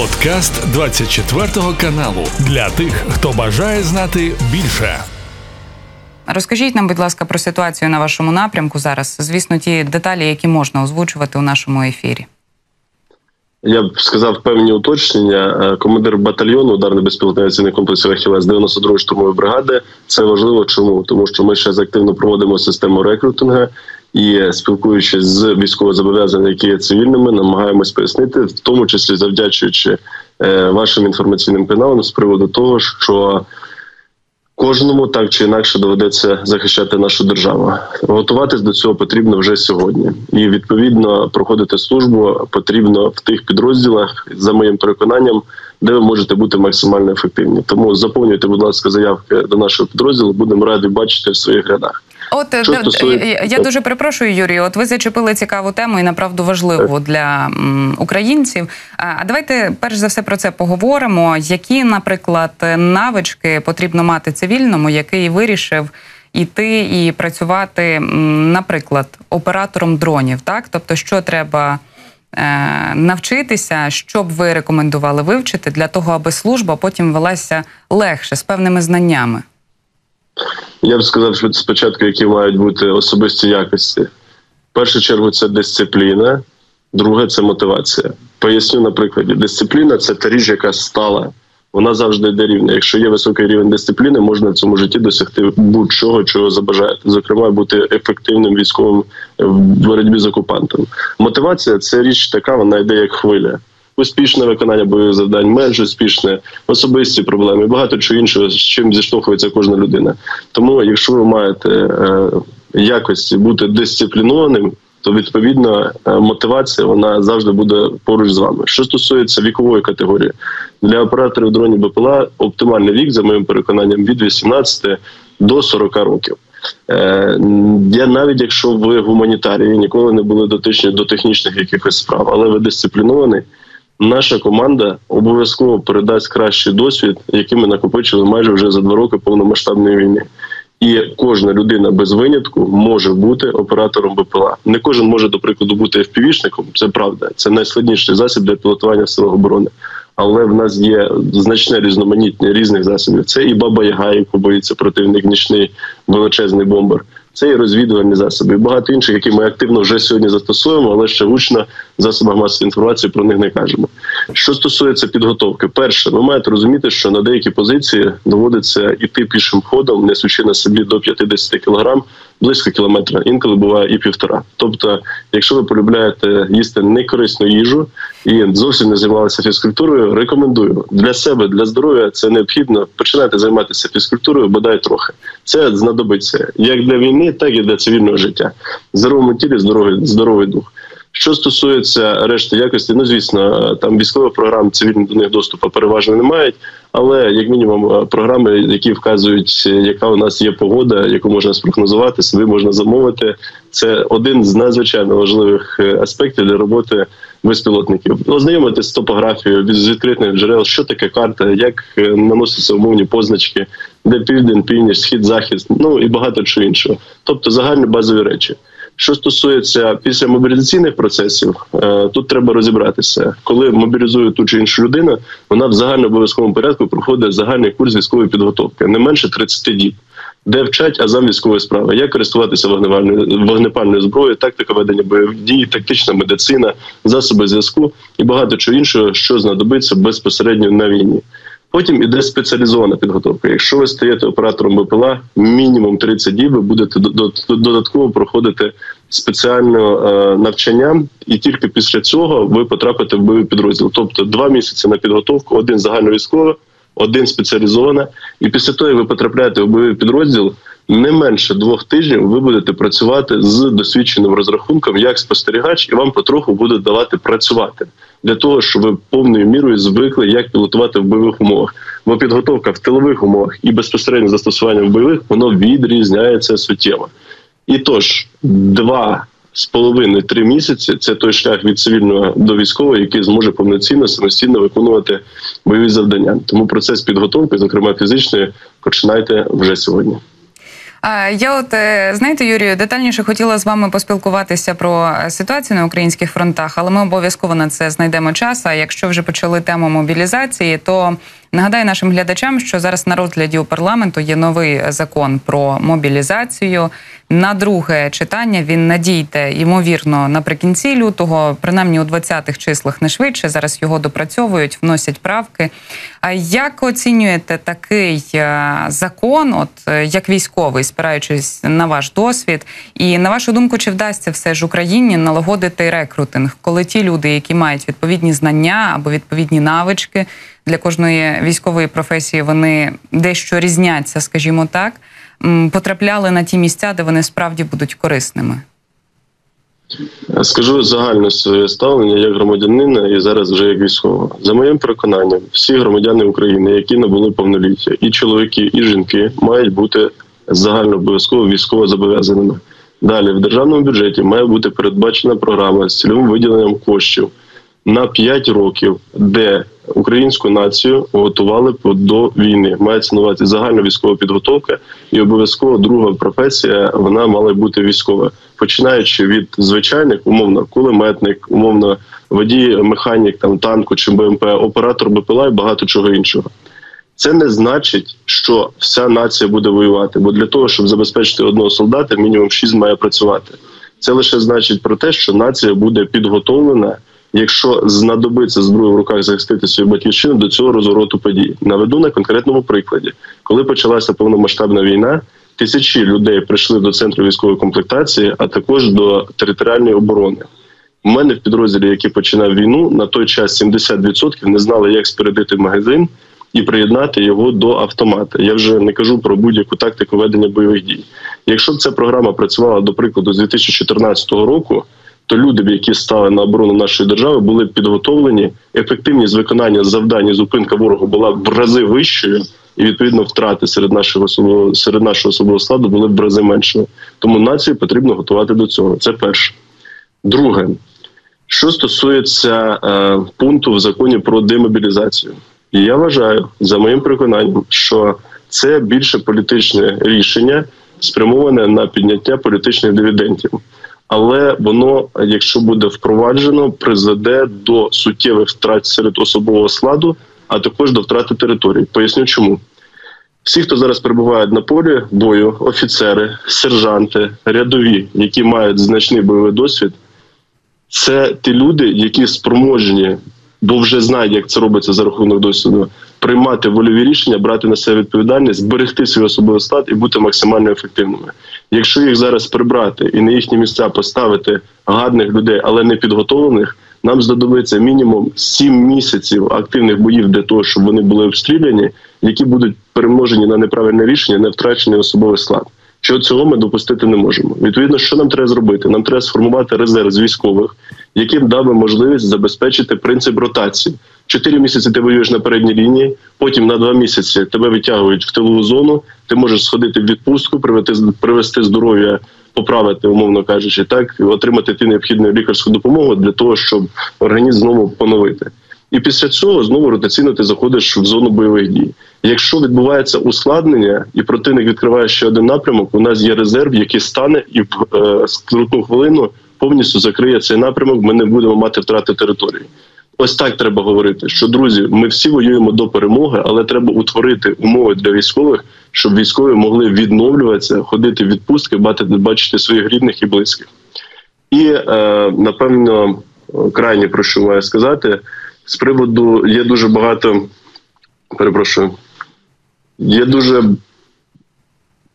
Подкаст 24 каналу для тих, хто бажає знати більше. Розкажіть нам, будь ласка, про ситуацію на вашому напрямку зараз. Звісно, ті деталі, які можна озвучувати у нашому ефірі. Я б сказав певні уточнення. Е, командир батальйону ударно авіаційних комплексів «Ахілес» 92-ї штурмової бригади. Це важливо. Чому тому, що ми ще активно проводимо систему рекрутингу і спілкуючись з військовозобов'язаними, які є цивільними, намагаємось пояснити, в тому числі завдячуючи е, вашим інформаційним каналам з приводу того, що Кожному так чи інакше доведеться захищати нашу державу. Готуватись до цього потрібно вже сьогодні, і відповідно проходити службу потрібно в тих підрозділах, за моїм переконанням, де ви можете бути максимально ефективні. Тому заповнюйте, будь ласка, заявки до нашого підрозділу. Будемо раді бачити в своїх рядах. От е, стосує... я дуже перепрошую, Юрію. От ви зачепили цікаву тему і направду важливу для м, українців. А давайте перш за все про це поговоримо. Які, наприклад, навички потрібно мати цивільному, який вирішив іти і працювати, наприклад, оператором дронів, так тобто, що треба. Е, навчитися, що б ви рекомендували вивчити для того, аби служба потім велася легше з певними знаннями. Я б сказав, що спочатку, які мають бути особисті якості. В першу чергу це дисципліна, друге це мотивація. Поясню на прикладі. Дисципліна це та річ, яка стала. Вона завжди йде рівня. Якщо є високий рівень дисципліни, можна в цьому житті досягти будь-чого, чого забажаєте. Зокрема, бути ефективним військовим в боротьбі з окупантом. Мотивація це річ така, вона йде як хвиля успішне виконання бойових завдань, менш успішне, особисті проблеми, багато чого іншого, з чим зіштовхується кожна людина. Тому, якщо ви маєте е, якості бути дисциплінованим. То відповідно е, мотивація вона завжди буде поруч з вами. Що стосується вікової категорії для операторів дронів БПЛА, оптимальний вік, за моїм переконанням, від 18 до 40 років. Е, я навіть якщо ви гуманітарії ніколи не були дотичні до технічних якихось справ, але ви дисципліновані, наша команда обов'язково передасть кращий досвід, який ми накопичили майже вже за два роки повномасштабної війни. І кожна людина без винятку може бути оператором БПЛА. Не кожен може, до прикладу, бути FPV-шником, Це правда. Це найскладніший засіб для пілотування сил оборони. Але в нас є значне різноманіття різних засобів. Це і баба Яга, яку боїться противник, нічний величезний бомбер це і розвідувальні засоби, і багато інших, які ми активно вже сьогодні застосуємо, але ще гучно в засобах масової інформації про них не кажемо. Що стосується підготовки, перше, ви маєте розуміти, що на деякі позиції доводиться іти пішим ходом, несучи на собі до 50 кілограм, близько кілометра, інколи буває і півтора. Тобто, якщо ви полюбляєте їсти некорисну їжу і зовсім не займалися фізкультурою, рекомендую для себе, для здоров'я це необхідно. Починайте займатися фізкультурою, бодай трохи. Це знадобиться як для війни, так і для цивільного життя. Здоровому тілі здоровий, здоровий дух. Що стосується решти якості, ну звісно, там військових програм цивільних до них доступу переважно не мають, але як мінімум програми, які вказують, яка у нас є погода, яку можна спрогнозувати, собі можна замовити. Це один з надзвичайно важливих е, аспектів для роботи безпілотників. Ознайомитись з топографією з відкритих джерел, що таке карта, як е, наносяться умовні позначки, де південь, північ, схід, захід, ну і багато чого іншого, тобто загальні базові речі. Що стосується після мобілізаційних процесів, е, тут треба розібратися, коли мобілізує ту чи іншу людину, вона в загальнообов'язковому порядку проходить загальний курс військової підготовки не менше 30 діб. Де вчать азам військової справи, як користуватися вогнепальною вогнепальною зброєю, тактика ведення бойових дій, тактична медицина, засоби зв'язку і багато чого іншого, що знадобиться безпосередньо на війні. Потім іде спеціалізована підготовка. Якщо ви стаєте оператором БПЛА, мінімум 30 діб ви будете додатково проходити спеціальне навчання, і тільки після цього ви потрапите в бойовий підрозділ. Тобто два місяці на підготовку, один загальновійськовий, один спеціалізований. І після того, як ви потрапляєте в бойовий підрозділ, не менше двох тижнів ви будете працювати з досвідченим розрахунком як спостерігач, і вам потроху будуть давати працювати для того, щоб ви повною мірою звикли, як пілотувати в бойових умовах. Бо підготовка в тилових умовах і безпосередньо застосування в бойових воно відрізняється суттєво. І тож два з половиною три місяці це той шлях від цивільного до військового, який зможе повноцінно самостійно виконувати бойові завдання. Тому процес підготовки, зокрема фізичної, починайте вже сьогодні. Я от е, знаєте, Юрію, детальніше хотіла з вами поспілкуватися про ситуацію на українських фронтах, але ми обов'язково на це знайдемо час. А якщо вже почали тему мобілізації, то нагадаю нашим глядачам, що зараз на розгляді у парламенту є новий закон про мобілізацію. На друге читання він надійде ймовірно наприкінці лютого, принаймні у 20-х числах не швидше. Зараз його допрацьовують, вносять правки. А як оцінюєте такий е, закон, от е, як військовий, спираючись на ваш досвід, і на вашу думку, чи вдасться все ж Україні налагодити рекрутинг, коли ті люди, які мають відповідні знання або відповідні навички для кожної військової професії, вони дещо різняться, скажімо так, потрапляли на ті місця, де вони справді будуть корисними? Скажу загальне своє ставлення як громадянина і зараз вже як військового. За моїм переконанням, всі громадяни України, які набули повноліття, і чоловіки, і жінки мають бути загально обов'язково військово зобов'язаними. Далі в державному бюджеті має бути передбачена програма з цільовим виділенням коштів на 5 років, де українську націю готували до війни. Мається на увазі загальна військова підготовка, і обов'язково друга професія вона мала бути військова, починаючи від звичайних, умовно, кулеметник, умовно, водій, механік там танку чи БМП, оператор БПЛА і багато чого іншого. Це не значить, що вся нація буде воювати, бо для того, щоб забезпечити одного солдата, мінімум шість має працювати. Це лише значить про те, що нація буде підготовлена якщо знадобиться зброю в руках захистити свою батьківщину до цього розвороту подій. Наведу на конкретному прикладі, коли почалася повномасштабна війна. Тисячі людей прийшли до центру військової комплектації, а також до територіальної оборони. У мене в підрозділі, який починав війну, на той час 70% не знали, як спередити магазин і приєднати його до автомата. Я вже не кажу про будь-яку тактику ведення бойових дій. Якщо б ця програма працювала до прикладу з 2014 року то люди, які стали на оборону нашої держави, були підготовлені. Ефективність виконання завдань і зупинка ворогу була в рази вищою, і відповідно втрати серед нашого особового серед нашого особового складу були в рази меншими. Тому націю потрібно готувати до цього. Це перше. Друге, що стосується е, пункту в законі про демобілізацію, і я вважаю за моїм переконанням, що це більше політичне рішення спрямоване на підняття політичних дивідендів але воно, якщо буде впроваджено, призведе до суттєвих втрат серед особового складу, а також до втрати території. Поясню, чому всі, хто зараз перебувають на полі бою, офіцери, сержанти, рядові, які мають значний бойовий досвід, це ті люди, які спроможні, бо вже знають, як це робиться за рахунок досвіду, приймати вольові рішення, брати на себе відповідальність, зберегти свій особовий склад і бути максимально ефективними. Якщо їх зараз прибрати і на їхні місця поставити гарних людей, але не підготовлених, нам знадобиться мінімум 7 місяців активних боїв для того, щоб вони були обстріляні, які будуть перемножені на неправильне рішення, не втрачений особовий склад. Що цього ми допустити не можемо. Відповідно, що нам треба зробити? Нам треба сформувати резерв з військових, яким дав можливість забезпечити принцип ротації. Чотири місяці ти воюєш на передній лінії, потім на два місяці тебе витягують в тилову зону. Ти можеш сходити в відпустку, привести привести здоров'я, поправити, умовно кажучи, так отримати ти необхідну лікарську допомогу для того, щоб організм знову поновити. І після цього знову ротаційно ти заходиш в зону бойових дій. Якщо відбувається ускладнення, і противник відкриває ще один напрямок, у нас є резерв, який стане і в е, скрутну хвилину повністю закриє цей напрямок. Ми не будемо мати втрати території. Ось так треба говорити. Що друзі, ми всі воюємо до перемоги, але треба утворити умови для військових, щоб військові могли відновлюватися, ходити в відпустки, бачити своїх рідних і близьких. І е, напевно крайні про що маю сказати з приводу є дуже багато. Перепрошую, є дуже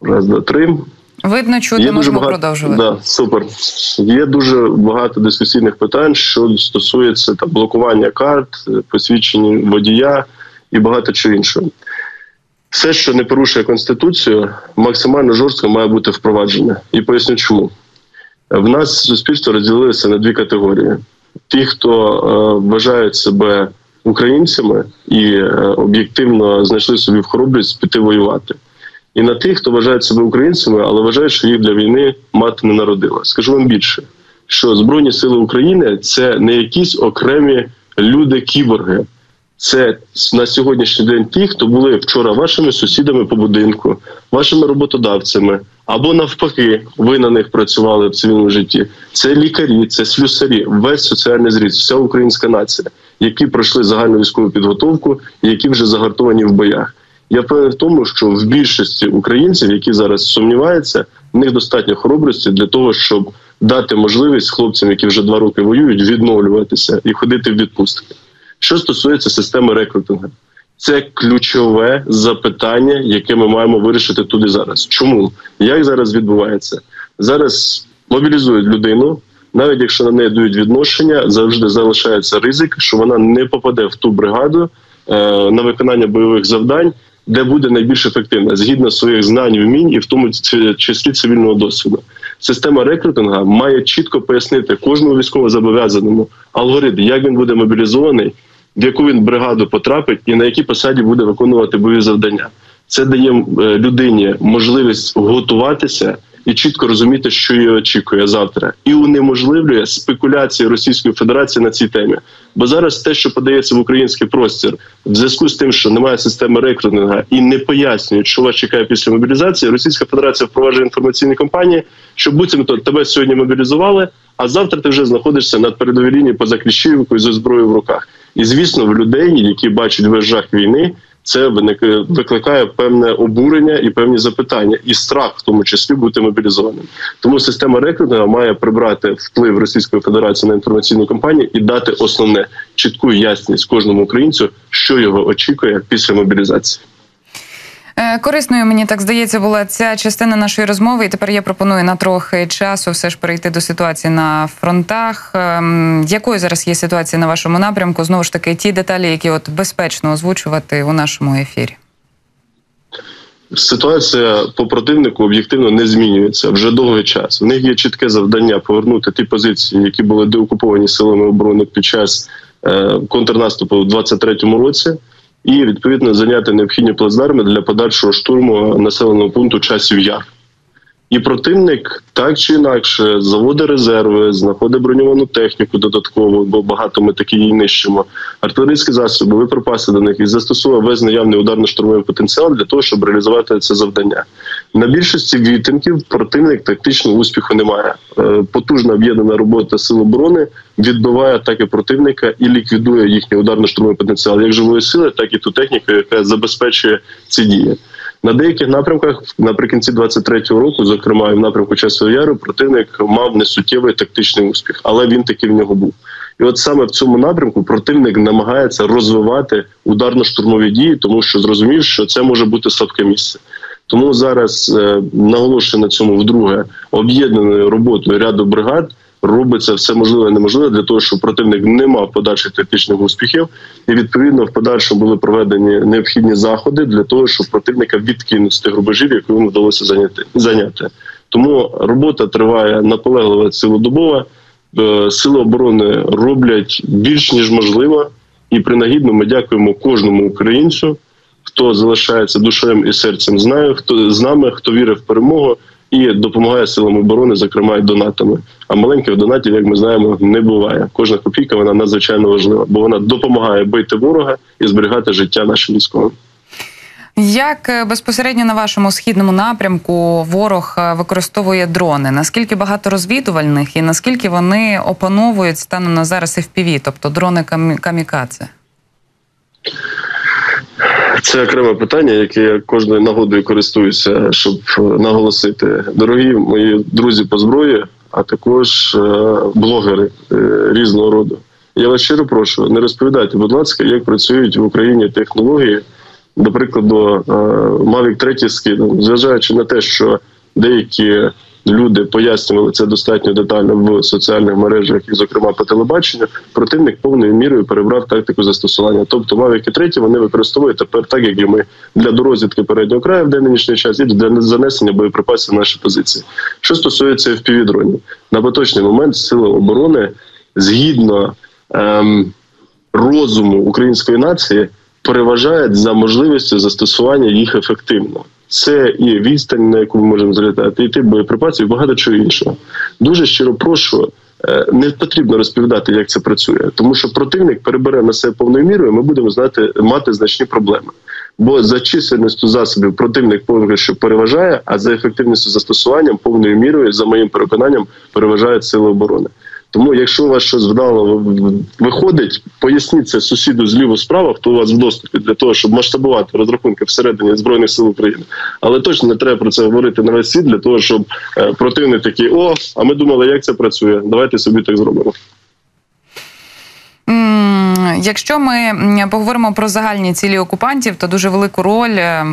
раз, два, три. Видно, чути, є можемо багато, продовжувати. Да, Супер. Є дуже багато дискусійних питань, що стосується там, блокування карт, посвідчення водія і багато чого іншого. Все, що не порушує Конституцію, максимально жорстко має бути впроваджене. І поясню, чому. В нас суспільство розділилося на дві категорії: ті, хто е, вважають себе українцями і е, об'єктивно знайшли собі в хоробрість піти воювати і на тих, хто вважає себе українцями, але вважає, що їх для війни мати не народила. Скажу вам більше, що Збройні Сили України це не якісь окремі люди-кіборги. Це на сьогоднішній день ті, хто були вчора вашими сусідами по будинку, вашими роботодавцями, або навпаки, ви на них працювали в цивільному житті. Це лікарі, це слюсарі, весь соціальний зріст, вся українська нація, які пройшли загальну військову підготовку, які вже загартовані в боях. Я впевнений в тому, що в більшості українців, які зараз сумніваються, в них достатньо хоробрості для того, щоб дати можливість хлопцям, які вже два роки воюють, відновлюватися і ходити в відпустки. Що стосується системи рекрутингу, це ключове запитання, яке ми маємо вирішити тут і зараз. Чому як зараз відбувається? Зараз мобілізують людину, навіть якщо на неї дають відношення, завжди залишається ризик, що вона не попаде в ту бригаду е, на виконання бойових завдань, де буде найбільш ефективна згідно своїх знань, вмінь і в тому числі цивільного досвіду. Система рекрутинга має чітко пояснити кожному військовозобов'язаному алгоритм, як він буде мобілізований, в яку він бригаду потрапить і на якій посаді буде виконувати бойові завдання. Це дає е, людині можливість готуватися і чітко розуміти, що її очікує завтра, і унеможливлює спекуляції Російської Федерації на цій темі. Бо зараз те, що подається в український простір, в зв'язку з тим, що немає системи рекрутинга і не пояснюють, що вас чекає після мобілізації, Російська Федерація впроваджує інформаційні кампанії, що буцімто тебе сьогодні мобілізували, а завтра ти вже знаходишся над передовій лінії поза Кліщівкою зі зброєю в руках. І звісно, в людей, які бачать вежах війни, це викликає певне обурення і певні запитання, і страх, в тому числі бути мобілізованим. Тому система рекрутингу має прибрати вплив Російської Федерації на інформаційну кампанію і дати основне чітку ясність кожному українцю, що його очікує після мобілізації. Е, корисною мені так здається була ця частина нашої розмови, і тепер я пропоную на трохи часу все ж перейти до ситуації на фронтах. Ем, якою зараз є ситуація на вашому напрямку? Знову ж таки, ті деталі, які от безпечно озвучувати у нашому ефірі. Ситуація по противнику об'єктивно не змінюється вже довгий час. У них є чітке завдання повернути ті позиції, які були деокуповані силами оборони під час е, контрнаступу в 23-му році і відповідно зайняти необхідні плацдарми для подальшого штурму населеного пункту часів яр. І противник так чи інакше заводить резерви, знаходить броньовану техніку додатково, бо багато ми такі її нищимо. Артилерійські засоби, випропаси до них і застосовує весь наявний ударно-штурмовий потенціал для того, щоб реалізувати це завдання. На більшості відтинків противник тактичного успіху немає. Е, потужна об'єднана робота сил оборони відбиває атаки противника і ліквідує їхній ударно-штурмовий потенціал, як живої сили, так і ту техніку, яка забезпечує ці дії. На деяких напрямках наприкінці 23-го року, зокрема і в напрямку Часового Яру, противник мав несуттєвий тактичний успіх, але він таки в нього був. І от саме в цьому напрямку противник намагається розвивати ударно-штурмові дії, тому що зрозумів, що це може бути слабке місце. Тому зараз е, наголошую на цьому вдруге об'єднаною роботою ряду бригад робиться все можливе і неможливе для того, щоб противник не мав подальших тактичних успіхів, і відповідно в подальшому були проведені необхідні заходи для того, щоб противника відкинути з тих рубежів, які йому вдалося зайняти зайняти. Тому робота триває наполеглива цілодобова. Е, сили оборони роблять більш ніж можливо, і принагідно ми дякуємо кожному українцю, хто залишається душею і серцем. Знаю, хто з нами, хто вірить в перемогу і допомагає силам оборони, зокрема й донатами. А маленьких донатів, як ми знаємо, не буває. Кожна копійка вона надзвичайно важлива, бо вона допомагає бити ворога і зберігати життя нашим військовим. Як е, безпосередньо на вашому східному напрямку ворог е, використовує дрони? Наскільки багато розвідувальних і наскільки вони опановують станом на зараз FPV, тобто дрони камікадзе? Це окреме питання, яке я кожною нагодою користуюся, щоб е, наголосити. Дорогі мої друзі по зброї, а також е, блогери е, різного роду. Я вас щиро прошу, не розповідайте, будь ласка, як працюють в Україні технології, до прикладу, Mavic 3 скидом, зважаючи на те, що деякі люди пояснювали це достатньо детально в соціальних мережах, і, зокрема по телебаченню, противник повною мірою перебрав тактику застосування. Тобто мавіки треті вони використовують тепер, так як і ми для дорозвідки переднього краю в день нинішній час і для занесення боєприпасів на наші позиції. Що стосується FPV-дронів, на поточний момент сили оборони згідно ем, розуму української нації переважають за можливістю застосування їх ефективно. Це і відстань, на яку ми можемо залітати, і тип боєприпасів, і багато чого іншого. Дуже щиро прошу е, не потрібно розповідати, як це працює, тому що противник перебере на себе повною мірою. Ми будемо знати мати значні проблеми. Бо за чисельністю засобів противник поки що переважає, а за ефективністю застосуванням повною мірою, за моїм переконанням, переважають сили оборони. Тому, якщо у вас щось вдало виходить, поясніть це сусіду зліво справа, хто у вас в доступі для того, щоб масштабувати розрахунки всередині збройних сил України. Але точно не треба про це говорити на весь світ для того, щоб е, противник такий о, а ми думали, як це працює. Давайте собі так зробимо. Якщо ми поговоримо про загальні цілі окупантів, то дуже велику роль е,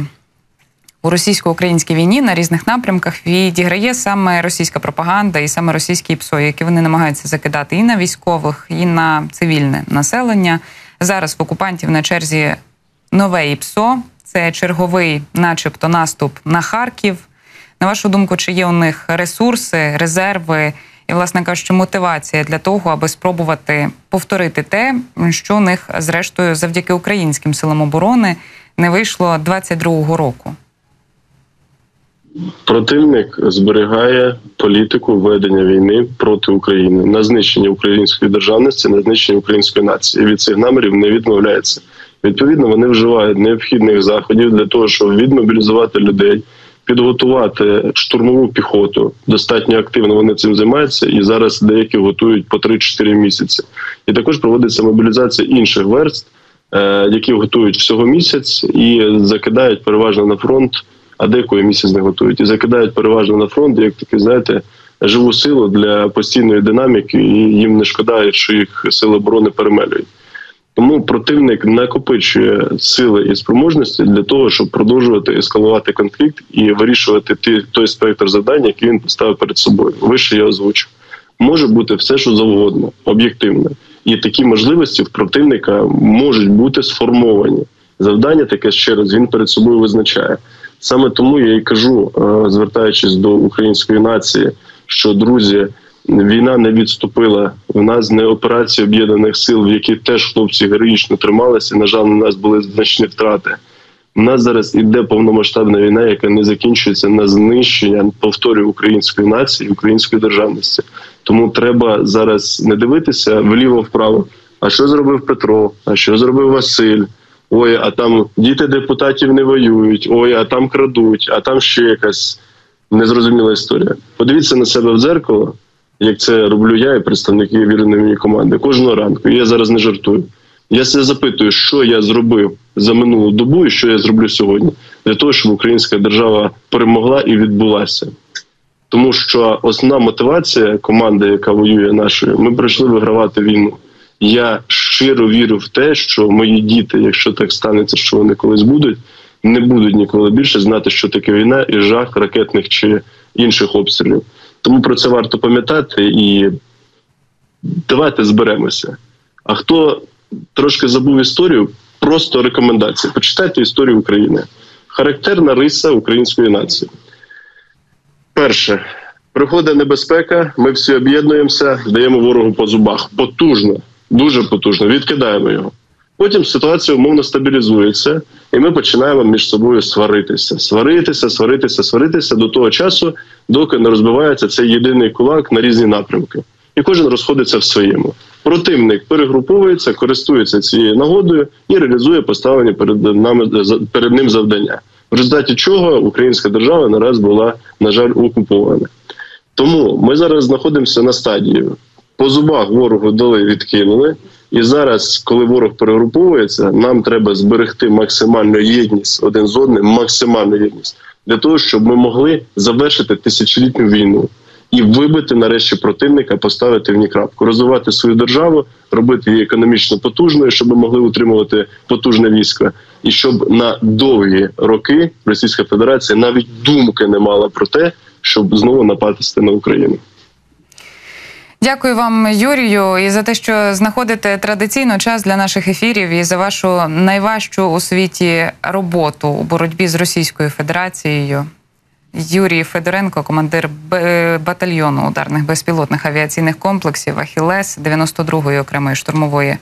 у російсько-українській війні на різних напрямках відіграє саме російська пропаганда і саме російські ПСО, які вони намагаються закидати і на військових, і на цивільне населення. Зараз в окупантів на черзі нове ІПСО. Це черговий, начебто, наступ на Харків. На вашу думку, чи є у них ресурси, резерви і, власне кажучи, мотивація для того, аби спробувати повторити те, що у них, зрештою, завдяки українським силам оборони не вийшло 22-го року? Противник зберігає політику ведення війни проти України на знищення української державності, на знищення української нації. І Від цих намірів не відмовляється. Відповідно, вони вживають необхідних заходів для того, щоб відмобілізувати людей, підготувати штурмову піхоту. Достатньо активно вони цим займаються, і зараз деякі готують по 3-4 місяці. І також проводиться мобілізація інших верст, е, які готують всього місяць і закидають переважно на фронт а декої місяць не готують і закидають переважно на фронт, як таки знаєте, живу силу для постійної динаміки, і їм не шкода, що їх сили оборони перемелюють. Тому противник накопичує сили і спроможності для того, щоб продовжувати ескалувати конфлікт і вирішувати ті, той спектр завдань, який він поставив перед собою. Вище я озвучу. Може бути все, що завгодно, об'єктивно, і такі можливості в противника можуть бути сформовані. Завдання таке ще раз він перед собою визначає. Саме тому я і кажу, е, звертаючись до української нації, що друзі, війна не відступила. В нас не операції об'єднаних сил, в яких теж хлопці героїчно трималися. На жаль, у нас були значні втрати. У нас зараз іде повномасштабна війна, яка не закінчується на знищення повторюю української нації, української державності. Тому треба зараз не дивитися вліво вправо. А що зробив Петро? А що зробив Василь? Ой, а там діти депутатів не воюють, ой, а там крадуть, а там ще якась незрозуміла історія. Подивіться на себе в дзеркало, як це роблю я і представники віреної мені команди кожного ранку. Я зараз не жартую. Я себе запитую, що я зробив за минулу добу і що я зроблю сьогодні, для того, щоб українська держава перемогла і відбулася. Тому що основна мотивація команди, яка воює нашою, ми прийшли вигравати війну. Я щиро вірю в те, що мої діти, якщо так станеться, що вони колись будуть, не будуть ніколи більше знати, що таке війна і жах ракетних чи інших обстрілів. Тому про це варто пам'ятати і давайте зберемося. А хто трошки забув історію, просто рекомендації. Почитайте історію України. Характерна риса української нації. Перше, приходить небезпека, ми всі об'єднуємося, даємо ворогу по зубах. Потужно дуже потужно, відкидаємо його. Потім ситуація умовно стабілізується, і ми починаємо між собою сваритися, сваритися, сваритися, сваритися до того часу, доки не розбивається цей єдиний кулак на різні напрямки, і кожен розходиться в своєму. Противник перегруповується, користується цією нагодою і реалізує поставлені перед нами перед ним завдання, в результаті чого українська держава нараз була на жаль окупована. Тому ми зараз знаходимося на стадії по зубах ворогу дали, відкинули. І зараз, коли ворог перегруповується, нам треба зберегти максимальну єдність один з одним, максимальну єдність для того, щоб ми могли завершити тисячолітню війну і вибити нарешті противника, поставити в ній крапку, розвивати свою державу, робити її економічно потужною, щоб ми могли утримувати потужне військо, і щоб на довгі роки Російська Федерація навіть думки не мала про те, щоб знову напасти на Україну. Дякую вам, Юрію, і за те, що знаходите традиційно час для наших ефірів і за вашу найважчу у світі роботу у боротьбі з Російською Федерацією. Юрій Федоренко, командир батальйону ударних безпілотних авіаційних комплексів Ахілес 92-ї окремої штурмової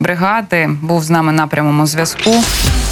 бригади, був з нами на прямому зв'язку.